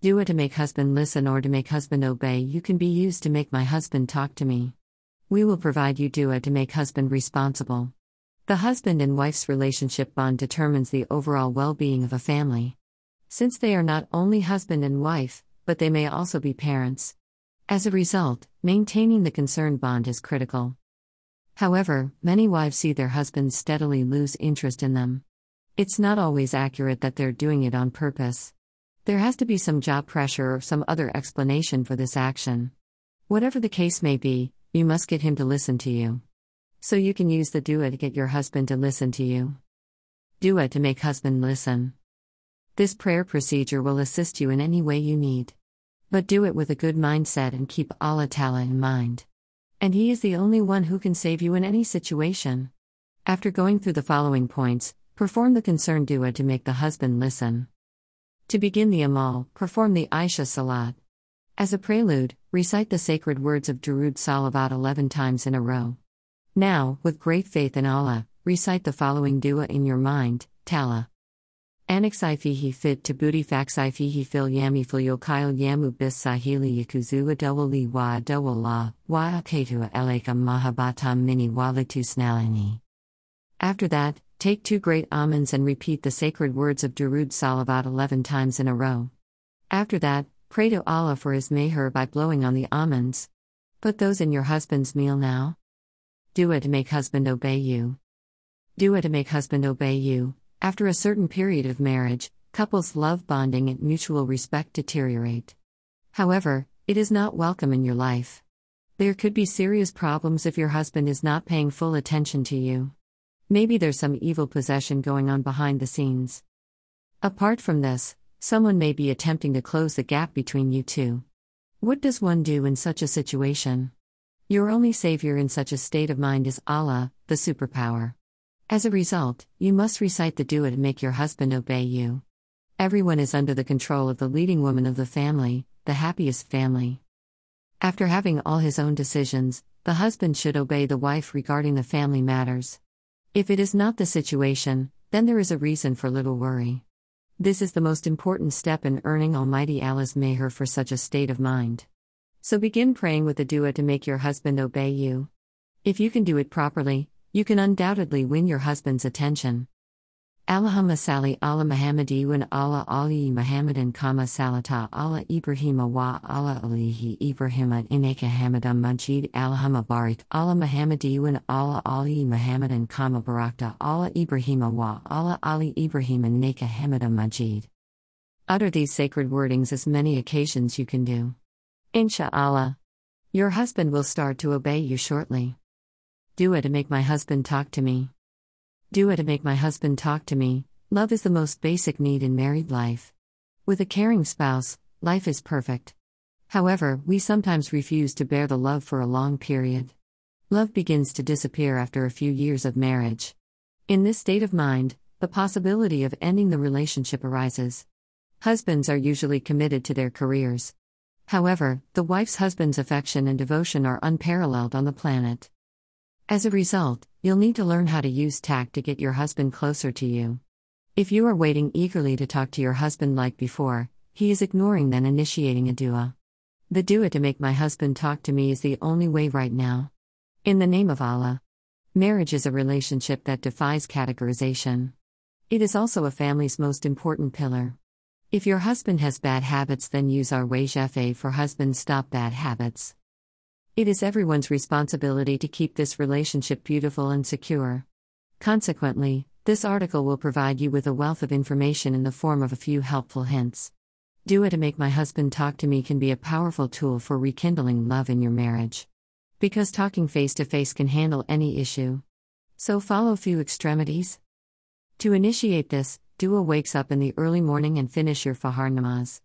Dua to make husband listen or to make husband obey. You can be used to make my husband talk to me. We will provide you dua to make husband responsible. The husband and wife's relationship bond determines the overall well being of a family. Since they are not only husband and wife, but they may also be parents. As a result, maintaining the concerned bond is critical. However, many wives see their husbands steadily lose interest in them. It's not always accurate that they're doing it on purpose. There has to be some job pressure or some other explanation for this action. Whatever the case may be, you must get him to listen to you. So you can use the dua to get your husband to listen to you. Dua to make husband listen. This prayer procedure will assist you in any way you need. But do it with a good mindset and keep Allah Ta'ala in mind. And He is the only one who can save you in any situation. After going through the following points, perform the concerned dua to make the husband listen. To begin the Amal, perform the Isha Salat. As a prelude, recite the sacred words of Durud Salawat 11 times in a row. Now, with great faith in Allah, recite the following dua in your mind, Tala. Anaxifihi fit booty faxifihi fil yami fil kyle yamu bis sahili yakuzu adawali wa adawala, wa akatu alekam mahabatam mini walitu snalini. After that, Take two great almonds and repeat the sacred words of Durud Salavat 11 times in a row. After that, pray to Allah for His meher by blowing on the almonds. Put those in your husband's meal now. Dua to make husband obey you. Dua to make husband obey you. After a certain period of marriage, couples' love bonding and mutual respect deteriorate. However, it is not welcome in your life. There could be serious problems if your husband is not paying full attention to you. Maybe there's some evil possession going on behind the scenes. Apart from this, someone may be attempting to close the gap between you two. What does one do in such a situation? Your only savior in such a state of mind is Allah, the superpower. As a result, you must recite the dua and make your husband obey you. Everyone is under the control of the leading woman of the family, the happiest family. After having all his own decisions, the husband should obey the wife regarding the family matters. If it is not the situation, then there is a reason for little worry. This is the most important step in earning Almighty Allah's meher for such a state of mind. So begin praying with the dua to make your husband obey you. If you can do it properly, you can undoubtedly win your husband's attention. Allahumma salli ala Muhammadi wa ala ali Muhammadan kama salata ala Ibrahima wa ala alihi Ibrahima innaka hamidum majid Allahumma barik ala Muhammadi wa ala ali Muhammadan kama barakta ala Ibrahima wa ala ali Ibrahima innaka hamidum majid. Utter these sacred wordings as many occasions you can do. Insha'Allah. Your husband will start to obey you shortly. Dua to make my husband talk to me. Dua to make my husband talk to me. Love is the most basic need in married life. With a caring spouse, life is perfect. However, we sometimes refuse to bear the love for a long period. Love begins to disappear after a few years of marriage. In this state of mind, the possibility of ending the relationship arises. Husbands are usually committed to their careers. However, the wife's husband's affection and devotion are unparalleled on the planet. As a result, you'll need to learn how to use tact to get your husband closer to you. If you are waiting eagerly to talk to your husband like before, he is ignoring then initiating a dua. The dua to make my husband talk to me is the only way right now. In the name of Allah. Marriage is a relationship that defies categorization. It is also a family's most important pillar. If your husband has bad habits, then use our way for husband stop bad habits. It is everyone's responsibility to keep this relationship beautiful and secure. Consequently, this article will provide you with a wealth of information in the form of a few helpful hints. Dua to make my husband talk to me can be a powerful tool for rekindling love in your marriage. Because talking face to face can handle any issue. So follow few extremities. To initiate this, Dua wakes up in the early morning and finish your Fahar namaz.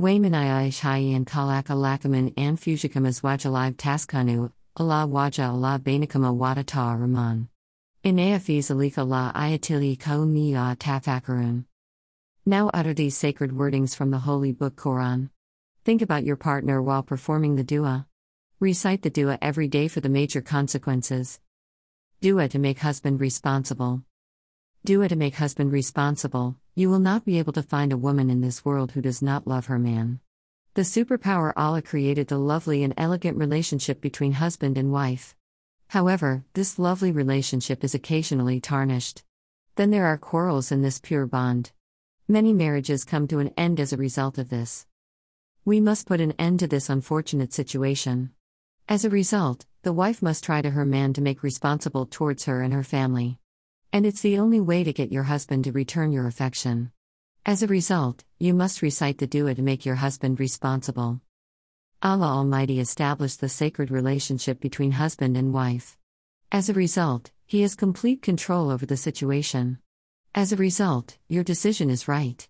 Waymanaish and Kalaka Lakaman and Fujikamas Wajalive Taskanu, Allah Waja Allah Bainakama Wadata Rahman. Inaya Fizalika La Ayatili Ko Niya Tafakarun. Now utter these sacred wordings from the Holy Book Quran. Think about your partner while performing the dua. Recite the dua every day for the major consequences. Dua to make husband responsible. Dua to make husband responsible. You will not be able to find a woman in this world who does not love her man. The superpower Allah created the lovely and elegant relationship between husband and wife. However, this lovely relationship is occasionally tarnished. Then there are quarrels in this pure bond. Many marriages come to an end as a result of this. We must put an end to this unfortunate situation. As a result, the wife must try to her man to make responsible towards her and her family. And it's the only way to get your husband to return your affection. As a result, you must recite the dua to make your husband responsible. Allah Almighty established the sacred relationship between husband and wife. As a result, He has complete control over the situation. As a result, your decision is right.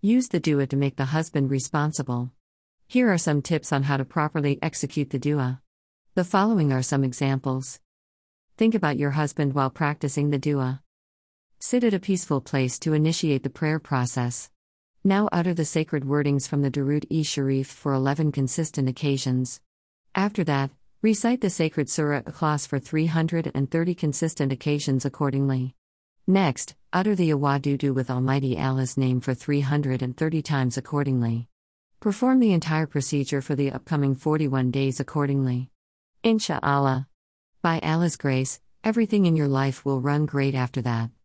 Use the dua to make the husband responsible. Here are some tips on how to properly execute the dua. The following are some examples. Think about your husband while practicing the dua. Sit at a peaceful place to initiate the prayer process. Now utter the sacred wordings from the Durud e Sharif for 11 consistent occasions. After that, recite the sacred Surah Ikhlas for 330 consistent occasions accordingly. Next, utter the Awadudu with Almighty Allah's name for 330 times accordingly. Perform the entire procedure for the upcoming 41 days accordingly. Insha'Allah. By Allah's grace, everything in your life will run great after that.